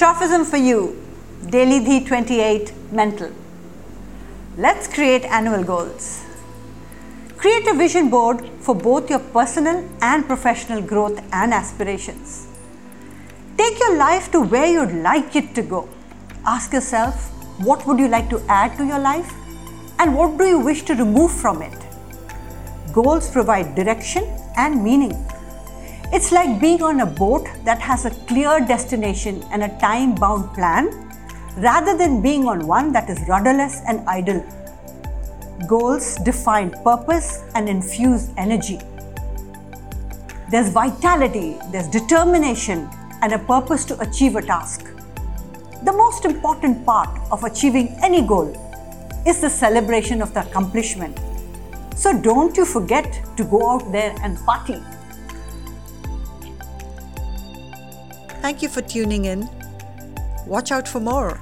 Shroffism for you, Daily DHI 28 Mental. Let's create annual goals. Create a vision board for both your personal and professional growth and aspirations. Take your life to where you'd like it to go. Ask yourself, what would you like to add to your life? And what do you wish to remove from it? Goals provide direction and meaning. It's like being on a boat that has a clear destination and a time bound plan rather than being on one that is rudderless and idle. Goals define purpose and infuse energy. There's vitality, there's determination, and a purpose to achieve a task. The most important part of achieving any goal is the celebration of the accomplishment. So don't you forget to go out there and party. Thank you for tuning in. Watch out for more.